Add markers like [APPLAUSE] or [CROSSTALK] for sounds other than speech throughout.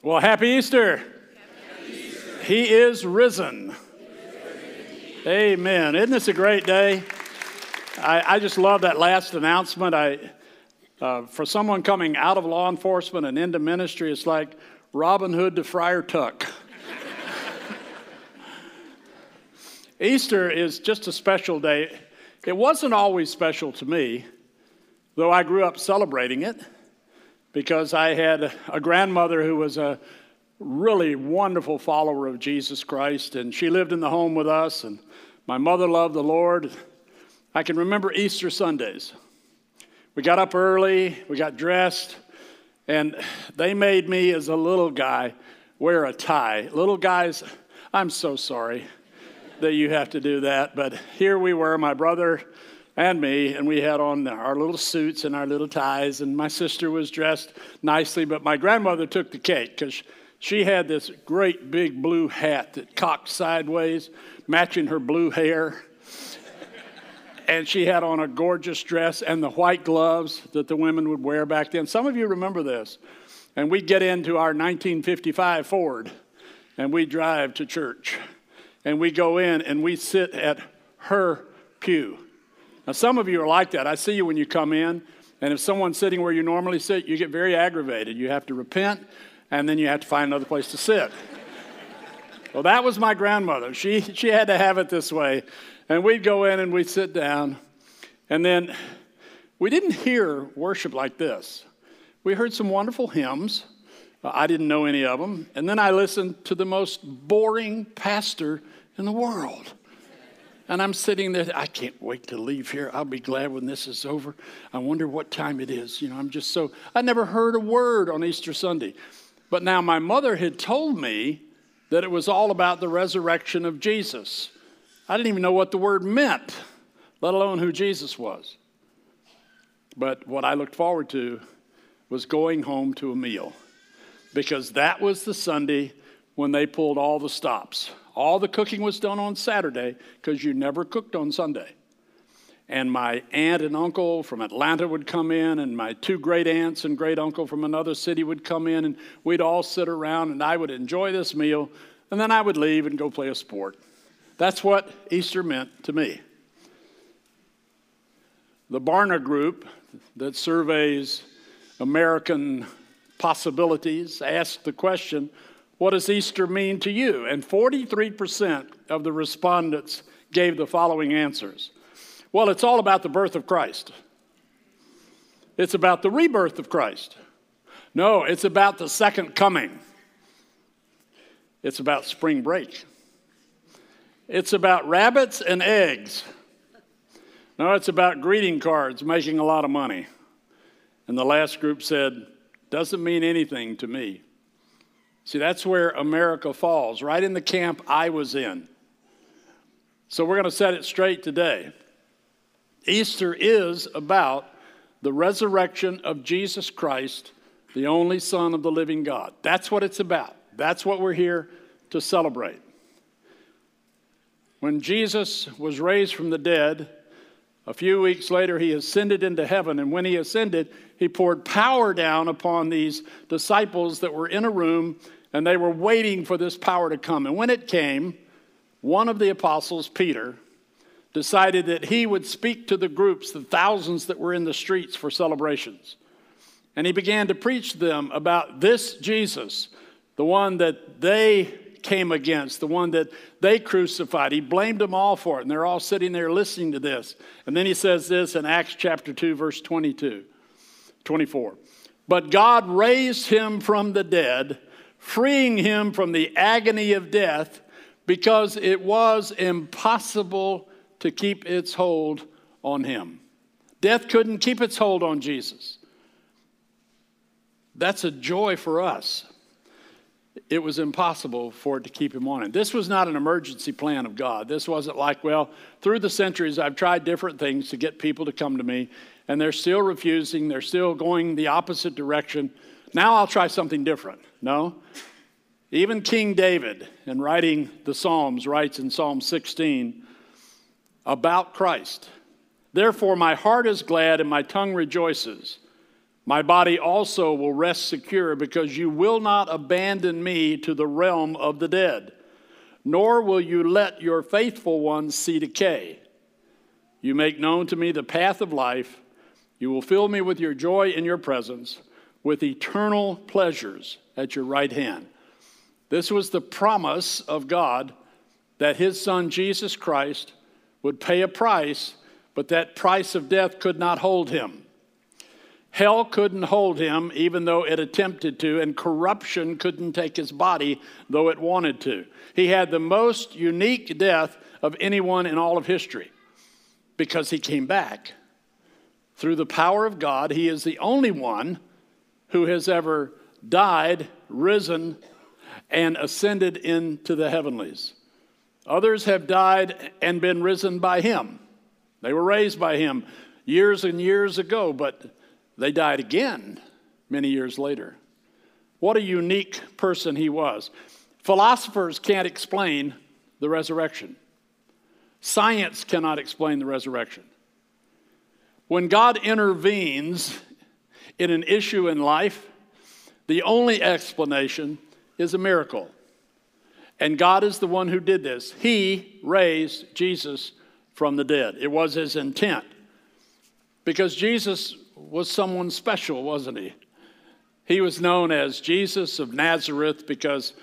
Well, happy Easter. He is risen. Amen. Isn't this a great day? I, I just love that last announcement. I, uh, for someone coming out of law enforcement and into ministry, it's like Robin Hood to Friar Tuck. [LAUGHS] Easter is just a special day. It wasn't always special to me, though I grew up celebrating it because I had a grandmother who was a really wonderful follower of Jesus Christ, and she lived in the home with us, and my mother loved the Lord. I can remember Easter Sundays. We got up early, we got dressed, and they made me, as a little guy, wear a tie. Little guys, I'm so sorry that you have to do that, but here we were, my brother and me, and we had on our little suits and our little ties, and my sister was dressed nicely, but my grandmother took the cake because she had this great big blue hat that cocked sideways, matching her blue hair. and she had on a gorgeous dress and the white gloves that the women would wear back then. Some of you remember this. And we'd get into our 1955 Ford and we drive to church. And we go in and we sit at her pew. Now, some of you are like that. I see you when you come in, and if someone's sitting where you normally sit, you get very aggravated. You have to repent, and then you have to find another place to sit. [LAUGHS] well, that was my grandmother. She, she had to have it this way. And we'd go in and we'd sit down, and then we didn't hear worship like this. We heard some wonderful hymns. I didn't know any of them. And then I listened to the most boring pastor in the world. And I'm sitting there, I can't wait to leave here. I'll be glad when this is over. I wonder what time it is. You know, I'm just so, I never heard a word on Easter Sunday. But now my mother had told me that it was all about the resurrection of Jesus. I didn't even know what the word meant, let alone who Jesus was. But what I looked forward to was going home to a meal because that was the Sunday when they pulled all the stops. All the cooking was done on Saturday because you never cooked on Sunday. And my aunt and uncle from Atlanta would come in, and my two great aunts and great uncle from another city would come in, and we'd all sit around, and I would enjoy this meal, and then I would leave and go play a sport. That's what Easter meant to me. The Barna Group, that surveys American possibilities, asked the question what does Easter mean to you? And 43% of the respondents gave the following answers Well, it's all about the birth of Christ. It's about the rebirth of Christ. No, it's about the second coming. It's about spring break. It's about rabbits and eggs. No, it's about greeting cards, making a lot of money. And the last group said, doesn't mean anything to me. See, that's where America falls, right in the camp I was in. So we're going to set it straight today. Easter is about the resurrection of Jesus Christ, the only Son of the living God. That's what it's about. That's what we're here to celebrate. When Jesus was raised from the dead, a few weeks later, he ascended into heaven, and when he ascended, he poured power down upon these disciples that were in a room and they were waiting for this power to come. And when it came, one of the apostles, Peter, decided that he would speak to the groups, the thousands that were in the streets for celebrations. And he began to preach to them about this Jesus, the one that they came against, the one that they crucified. He blamed them all for it, and they're all sitting there listening to this. And then he says this in Acts chapter 2, verse 22, 24. But God raised him from the dead freeing him from the agony of death because it was impossible to keep its hold on him. Death couldn't keep its hold on Jesus. That's a joy for us. It was impossible for it to keep him on it. This was not an emergency plan of God. This wasn't like, well, through the centuries, I've tried different things to get people to come to me, and they're still refusing, they're still going the opposite direction. Now I'll try something different. No. Even King David, in writing the Psalms, writes in Psalm 16 about Christ Therefore, my heart is glad and my tongue rejoices. My body also will rest secure because you will not abandon me to the realm of the dead, nor will you let your faithful ones see decay. You make known to me the path of life. You will fill me with your joy in your presence, with eternal pleasures at your right hand. This was the promise of God that his son Jesus Christ would pay a price, but that price of death could not hold him. Hell couldn't hold him, even though it attempted to, and corruption couldn't take his body, though it wanted to. He had the most unique death of anyone in all of history because he came back. Through the power of God, he is the only one who has ever died, risen, and ascended into the heavenlies. Others have died and been risen by him. They were raised by him years and years ago, but they died again many years later. What a unique person he was. Philosophers can't explain the resurrection, science cannot explain the resurrection. When God intervenes in an issue in life, the only explanation is a miracle. And God is the one who did this. He raised Jesus from the dead. It was his intent. Because Jesus was someone special, wasn't he? He was known as Jesus of Nazareth because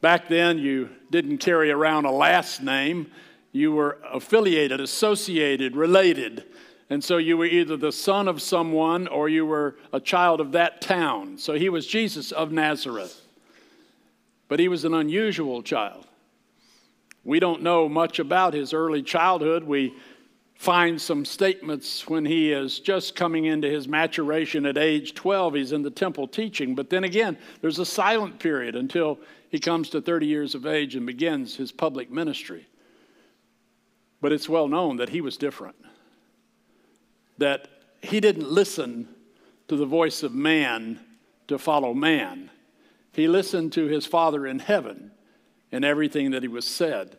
back then you didn't carry around a last name. You were affiliated, associated, related. And so you were either the son of someone or you were a child of that town. So he was Jesus of Nazareth. But he was an unusual child. We don't know much about his early childhood. We find some statements when he is just coming into his maturation at age 12. He's in the temple teaching. But then again, there's a silent period until he comes to 30 years of age and begins his public ministry. But it's well known that he was different, that he didn't listen to the voice of man to follow man. He listened to his Father in heaven in everything that he was said.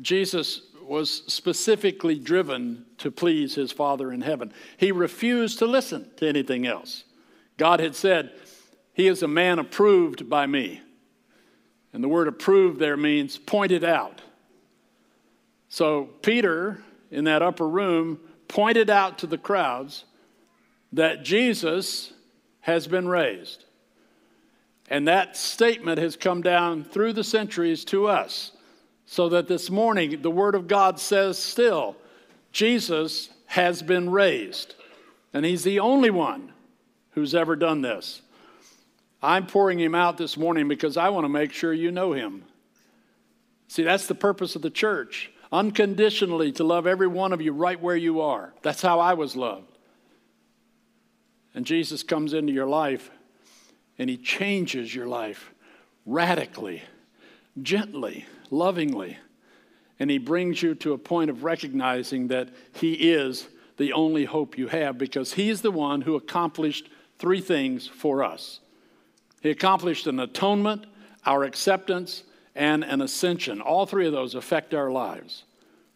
Jesus was specifically driven to please his Father in heaven. He refused to listen to anything else. God had said, He is a man approved by me. And the word approved there means pointed out. So Peter, in that upper room, pointed out to the crowds that Jesus has been raised. And that statement has come down through the centuries to us. So that this morning, the Word of God says still, Jesus has been raised. And He's the only one who's ever done this. I'm pouring Him out this morning because I want to make sure you know Him. See, that's the purpose of the church unconditionally to love every one of you right where you are. That's how I was loved. And Jesus comes into your life and He changes your life radically, gently lovingly. And he brings you to a point of recognizing that he is the only hope you have because he's the one who accomplished three things for us. He accomplished an atonement, our acceptance, and an ascension. All three of those affect our lives.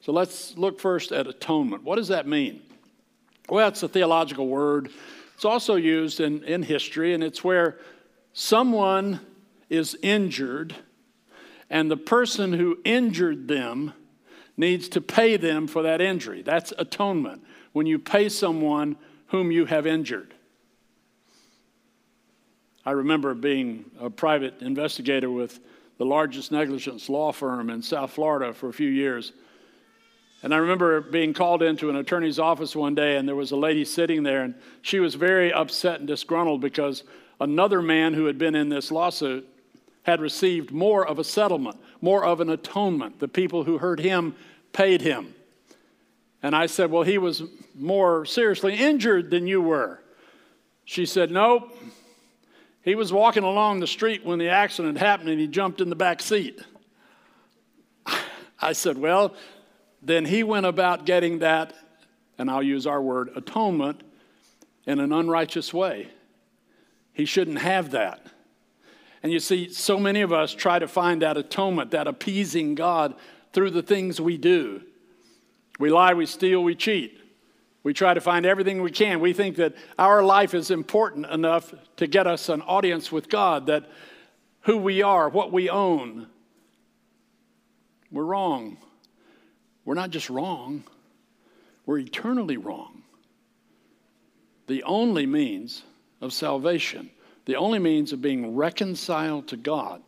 So let's look first at atonement. What does that mean? Well, it's a theological word. It's also used in, in history, and it's where someone is injured and the person who injured them needs to pay them for that injury. That's atonement, when you pay someone whom you have injured. I remember being a private investigator with the largest negligence law firm in South Florida for a few years. And I remember being called into an attorney's office one day, and there was a lady sitting there, and she was very upset and disgruntled because another man who had been in this lawsuit had received more of a settlement, more of an atonement. The people who hurt him paid him. And I said, Well, he was more seriously injured than you were. She said, Nope. He was walking along the street when the accident happened and he jumped in the back seat. I said, Well, then he went about getting that, and I'll use our word, atonement, in an unrighteous way. He shouldn't have that. And you see, so many of us try to find that atonement, that appeasing God through the things we do. We lie, we steal, we cheat. We try to find everything we can. We think that our life is important enough to get us an audience with God, that who we are, what we own. We're wrong. We're not just wrong, we're eternally wrong. The only means of salvation, the only means of being reconciled to God,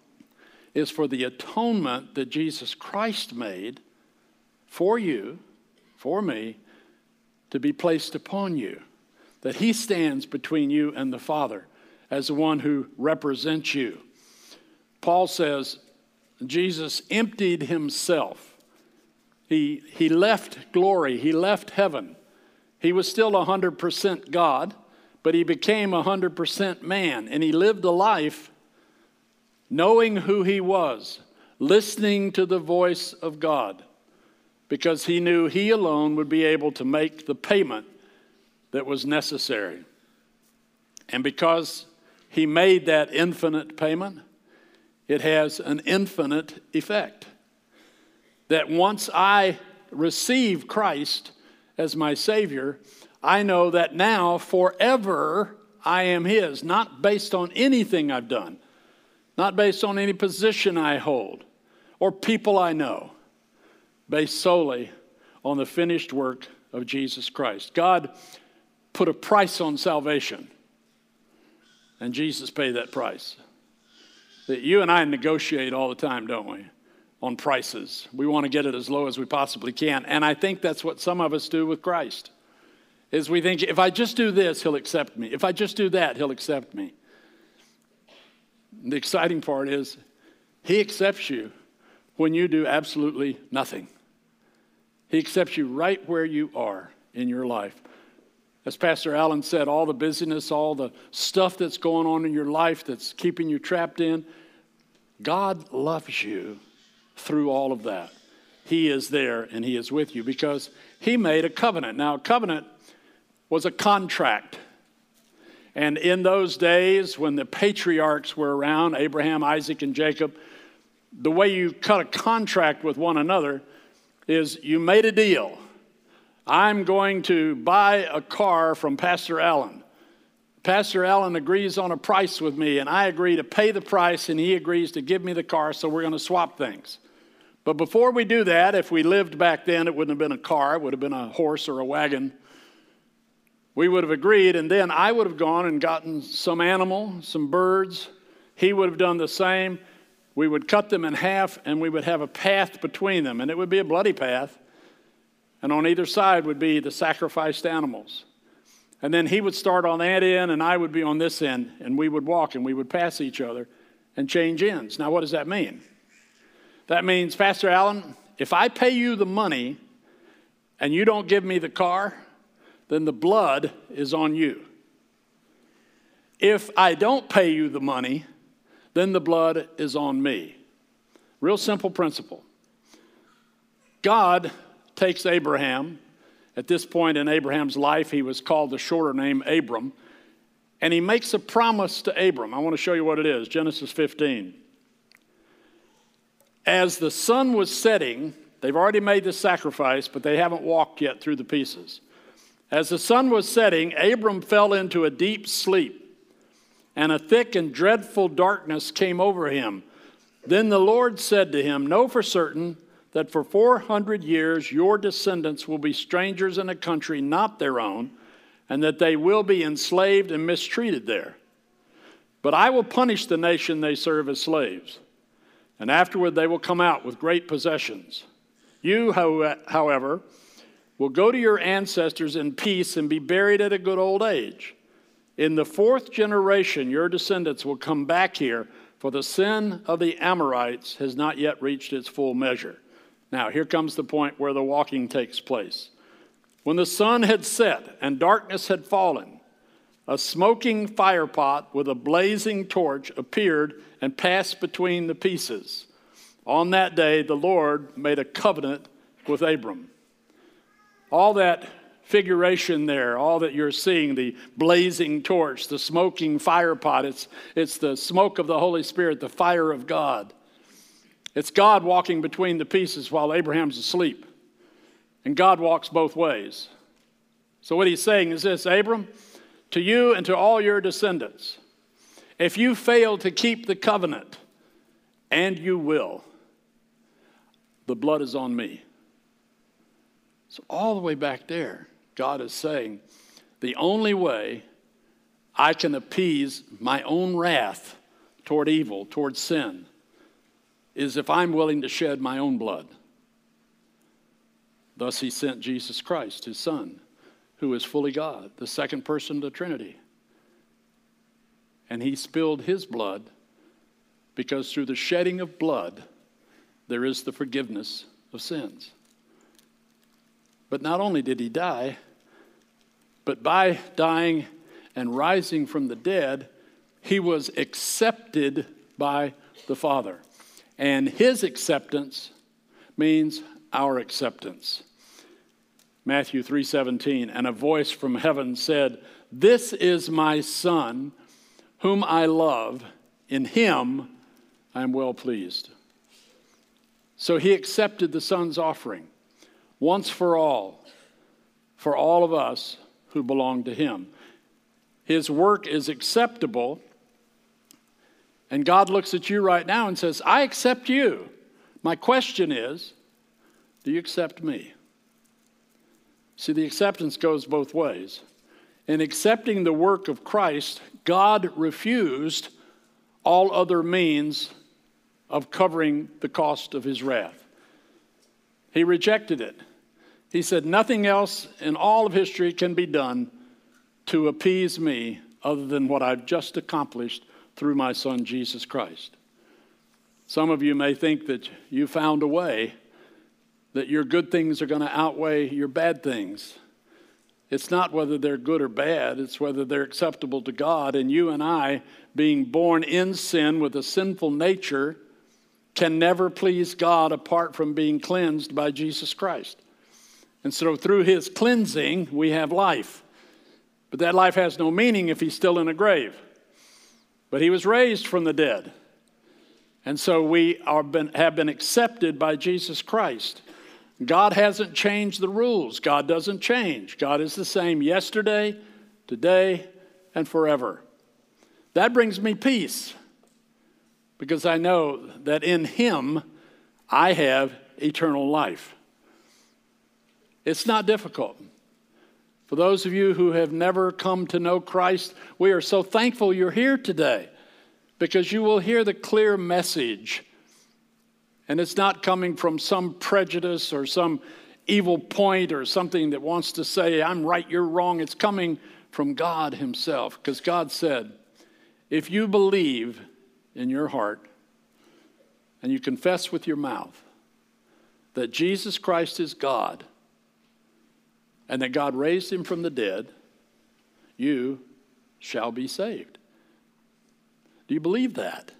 is for the atonement that Jesus Christ made for you, for me, to be placed upon you. That He stands between you and the Father as the one who represents you. Paul says Jesus emptied Himself. He, he left glory, He left heaven. He was still 100% God, but He became 100% man, and He lived a life knowing who He was, listening to the voice of God because he knew he alone would be able to make the payment that was necessary. And because he made that infinite payment, it has an infinite effect. That once I receive Christ as my Savior, I know that now forever I am His, not based on anything I've done, not based on any position I hold or people I know based solely on the finished work of Jesus Christ. God put a price on salvation, and Jesus paid that price. That you and I negotiate all the time, don't we? On prices. We want to get it as low as we possibly can. And I think that's what some of us do with Christ. Is we think if I just do this, he'll accept me. If I just do that, he'll accept me. The exciting part is he accepts you when you do absolutely nothing. He accepts you right where you are in your life. As Pastor Allen said, all the busyness, all the stuff that's going on in your life that's keeping you trapped in, God loves you through all of that. He is there and He is with you because He made a covenant. Now, a covenant was a contract. And in those days, when the patriarchs were around, Abraham, Isaac, and Jacob, the way you cut a contract with one another is you made a deal. I'm going to buy a car from Pastor Allen. Pastor Allen agrees on a price with me, and I agree to pay the price, and he agrees to give me the car, so we're going to swap things. But before we do that, if we lived back then, it wouldn't have been a car, it would have been a horse or a wagon. We would have agreed, and then I would have gone and gotten some animal, some birds. He would have done the same we would cut them in half and we would have a path between them, and it would be a bloody path. And on either side would be the sacrificed animals. And then he would start on that end, and I would be on this end, and we would walk and we would pass each other and change ends. Now, what does that mean? That means, Pastor Allen, if I pay you the money and you don't give me the car, then the blood is on you. If I don't pay you the money, then the blood is on me. Real simple principle. God takes Abraham. At this point in Abraham's life, he was called the shorter name Abram. And he makes a promise to Abram. I want to show you what it is Genesis 15. As the sun was setting, they've already made the sacrifice, but they haven't walked yet through the pieces. As the sun was setting, Abram fell into a deep sleep and a thick and dreadful darkness came over him. Then the Lord said to him, Know for certain that for 400 years your descendants will be strangers in a country not their own, and that they will be enslaved and mistreated there. But I will punish the nation they serve as slaves, and afterward they will come out with great possessions. You, however, will go to your ancestors in peace and be buried at a good old age. In the fourth generation, your descendants will come back here, for the sin of the Amorites has not yet reached its full measure. Now, here comes the point where the walking takes place. When the sun had set and darkness had fallen, a smoking firepot with a blazing torch appeared and passed between the pieces. On that day, the Lord made a covenant with Abram. All that figuration there, all that you're seeing the blazing torch, the smoking fire pot. It's, it's the smoke of the Holy Spirit, the fire of God. It's God walking between the pieces while Abraham's asleep. And God walks both ways. So, what he's saying is this Abram, to you and to all your descendants, if you fail to keep the covenant, and you will, the blood is on me. So, all the way back there, God is saying, the only way I can appease my own wrath toward evil, toward sin, is if I'm willing to shed my own blood. Thus, he sent Jesus Christ, his Son, who is fully God, the second person of the Trinity. And he spilled his blood because through the shedding of blood, there is the forgiveness of sins. But not only did he die, but by dying and rising from the dead, he was accepted by the Father. And his acceptance means our acceptance. Matthew 3:17 and a voice from heaven said, "This is my son whom I love; in him I am well pleased." So he accepted the son's offering once for all for all of us who belong to him. His work is acceptable. And God looks at you right now and says, I accept you. My question is, do you accept me? See, the acceptance goes both ways. In accepting the work of Christ, God refused all other means of covering the cost of his wrath. He rejected it. He said, Nothing else in all of history can be done to appease me other than what I've just accomplished through my son Jesus Christ. Some of you may think that you found a way that your good things are going to outweigh your bad things. It's not whether they're good or bad, it's whether they're acceptable to God. And you and I, being born in sin with a sinful nature, can never please God apart from being cleansed by Jesus Christ. And so through his cleansing, we have life. But that life has no meaning if he's still in a grave. But he was raised from the dead. And so we been, have been accepted by Jesus Christ. God hasn't changed the rules. God doesn't change. God is the same yesterday, today, and forever. That brings me peace because I know that in Him I have eternal life. It's not difficult. For those of you who have never come to know Christ, we are so thankful you're here today because you will hear the clear message. And it's not coming from some prejudice or some evil point or something that wants to say, I'm right, you're wrong. It's coming from God Himself because God said, if you believe in your heart and you confess with your mouth that Jesus Christ is God, and that God raised him from the dead, you shall be saved. Do you believe that?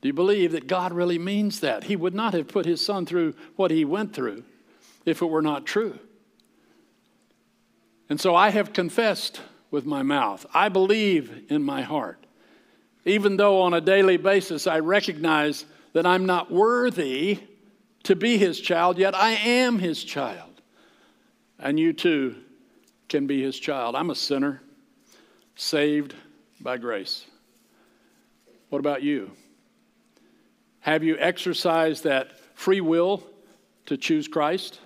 Do you believe that God really means that? He would not have put his son through what he went through if it were not true. And so I have confessed with my mouth. I believe in my heart. Even though on a daily basis I recognize that I'm not worthy to be his child, yet I am his child and you too can be his child. I'm a sinner, saved by grace. What about you? Have you exercised that free will to choose Christ?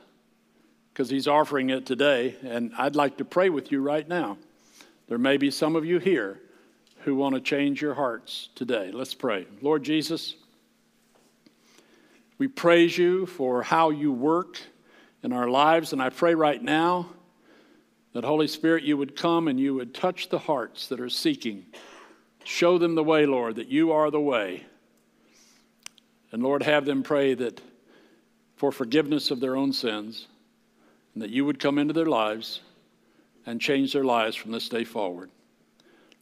Because he's offering it today, and I'd like to pray with you right now. There may be some of you here who want to change your hearts today. Let's pray. Lord Jesus, we praise you for how you work in our lives. And I pray right now that, Holy Spirit, you would come and you would touch the hearts that are seeking. Show them the way, Lord, that you are the way. And Lord, have them pray that for forgiveness of their own sins, and that you would come into their lives and change their lives from this day forward.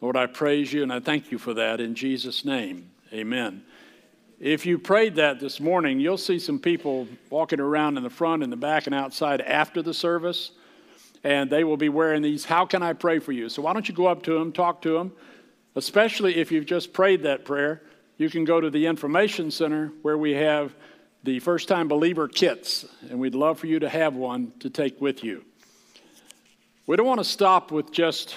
Lord, I praise you and I thank you for that in Jesus' name. Amen. If you prayed that this morning, you'll see some people walking around in the front, in the back, and outside after the service, and they will be wearing these. How can I pray for you? So why don't you go up to them, talk to them, especially if you've just prayed that prayer. You can go to the information center where we have the first time believer kits, and we'd love for you to have one to take with you. We don't want to stop with just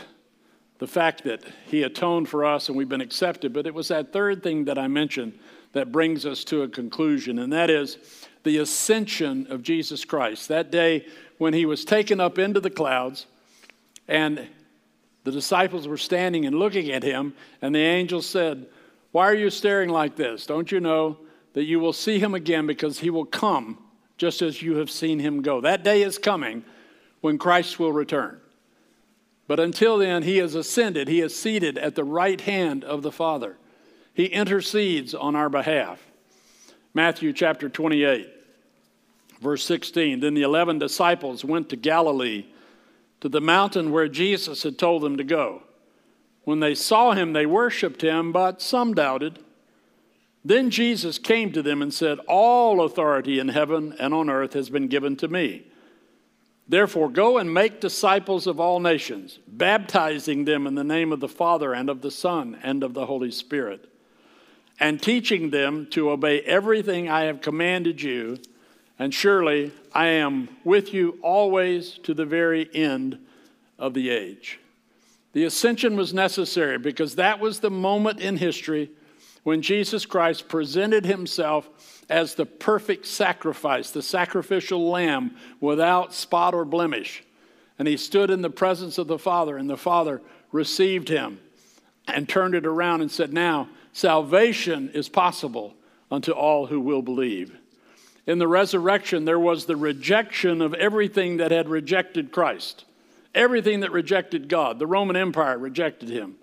the fact that he atoned for us and we've been accepted, but it was that third thing that I mentioned that brings us to a conclusion, and that is the ascension of Jesus Christ. That day when he was taken up into the clouds, and the disciples were standing and looking at him, and the angel said, Why are you staring like this? Don't you know that you will see him again because he will come just as you have seen him go? That day is coming when Christ will return. But until then, he has ascended, he is seated at the right hand of the Father. He intercedes on our behalf. Matthew chapter 28, verse 16. Then the 11 disciples went to Galilee, to the mountain where Jesus had told them to go. When they saw him, they worshiped him, but some doubted. Then Jesus came to them and said, All authority in heaven and on earth has been given to me. Therefore, go and make disciples of all nations, baptizing them in the name of the Father and of the Son and of the Holy Spirit, and teaching them to obey everything I have commanded you. And surely I am with you always to the very end of the age. The ascension was necessary because that was the moment in history when Jesus Christ presented himself as the perfect sacrifice, the sacrificial lamb without spot or blemish. And he stood in the presence of the Father, and the Father received him and turned it around and said, Now salvation is possible unto all who will believe. In the resurrection, there was the rejection of everything that had rejected Christ, everything that rejected God. The Roman Empire rejected him,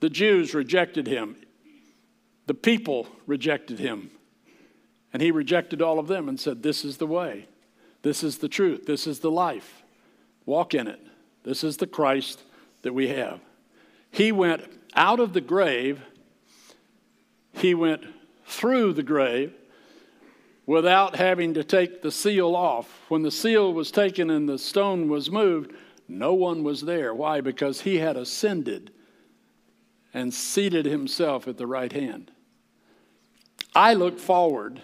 the Jews rejected him, the people rejected him. And he rejected all of them and said, This is the way. This is the truth. This is the life. Walk in it. This is the Christ that we have. He went out of the grave, he went through the grave without having to take the seal off. When the seal was taken and the stone was moved, no one was there. Why? Because he had ascended and seated himself at the right hand. I look forward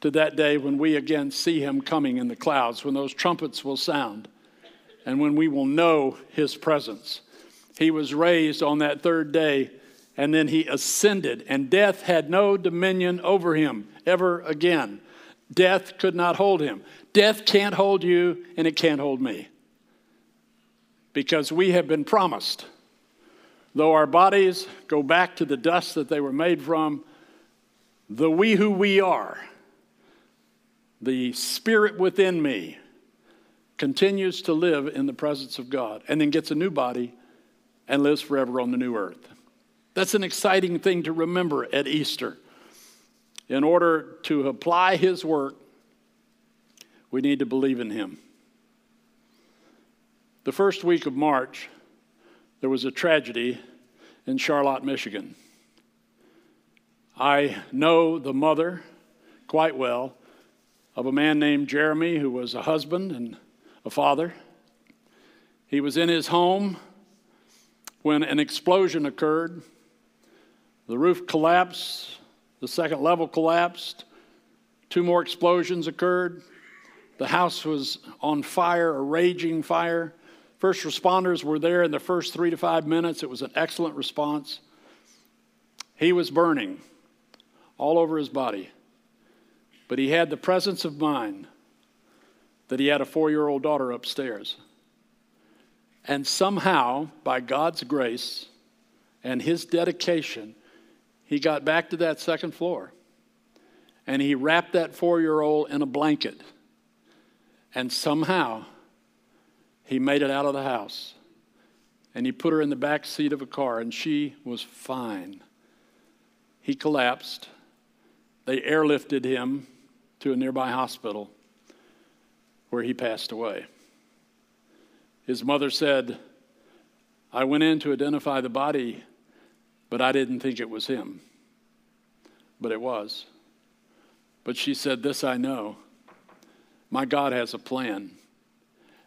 to that day when we again see him coming in the clouds, when those trumpets will sound, and when we will know his presence. He was raised on that third day, and then he ascended, and death had no dominion over him ever again. Death could not hold him. Death can't hold you, and it can't hold me. Because we have been promised. Though our bodies go back to the dust that they were made from, the we who we are, the spirit within me, continues to live in the presence of God and then gets a new body and lives forever on the new earth. That's an exciting thing to remember at Easter. In order to apply His work, we need to believe in Him. The first week of March, there was a tragedy in Charlotte, Michigan. I know the mother quite well of a man named Jeremy who was a husband and a father. He was in his home when an explosion occurred. The roof collapsed, the second level collapsed, two more explosions occurred. The house was on fire, a raging fire. First responders were there in the first three to five minutes. It was an excellent response. He was burning all over his body. But he had the presence of mind that he had a four year old daughter upstairs. And somehow, by God's grace and his dedication, he got back to that second floor. And he wrapped that four year old in a blanket. And somehow, he made it out of the house. And he put her in the back seat of a car, and she was fine. He collapsed they airlifted him to a nearby hospital where he passed away. His mother said, I went in to identify the body, but I didn't think it was him. But it was. But she said, This I know. My God has a plan.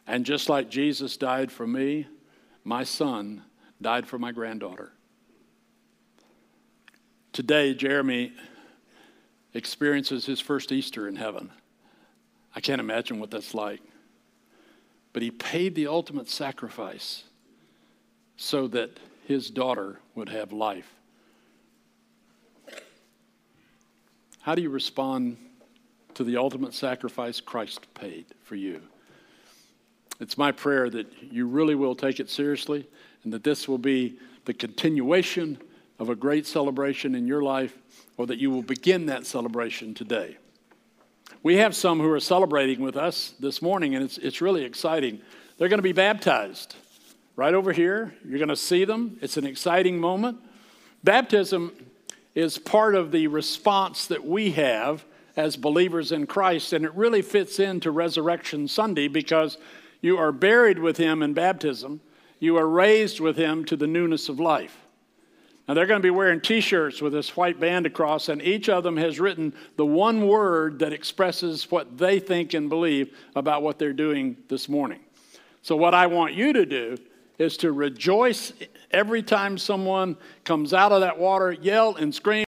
And just like Jesus died for me, my son died for my granddaughter. Today, Jeremy experiences his first Easter in heaven. I can't imagine what that's like. but he paid the ultimate sacrifice so that his daughter would have life. How do you respond to the ultimate sacrifice Christ paid for you? It's my prayer that you really will take it seriously and that this will be the continuation of a great celebration in your life or that you will begin that celebration today. We have some who are celebrating with us this morning, and it's, it's really exciting. They're going to be baptized right over here. You're going to see them. It's an exciting moment. Baptism is part of the response that we have as believers in Christ, and it really fits into Resurrection Sunday because you are buried with Him in baptism, you are raised with Him to the newness of life. Now, they're going to be wearing t shirts with this white band across, and each of them has written the one word that expresses what they think and believe about what they're doing this morning. So, what I want you to do is to rejoice every time someone comes out of that water, yell and scream.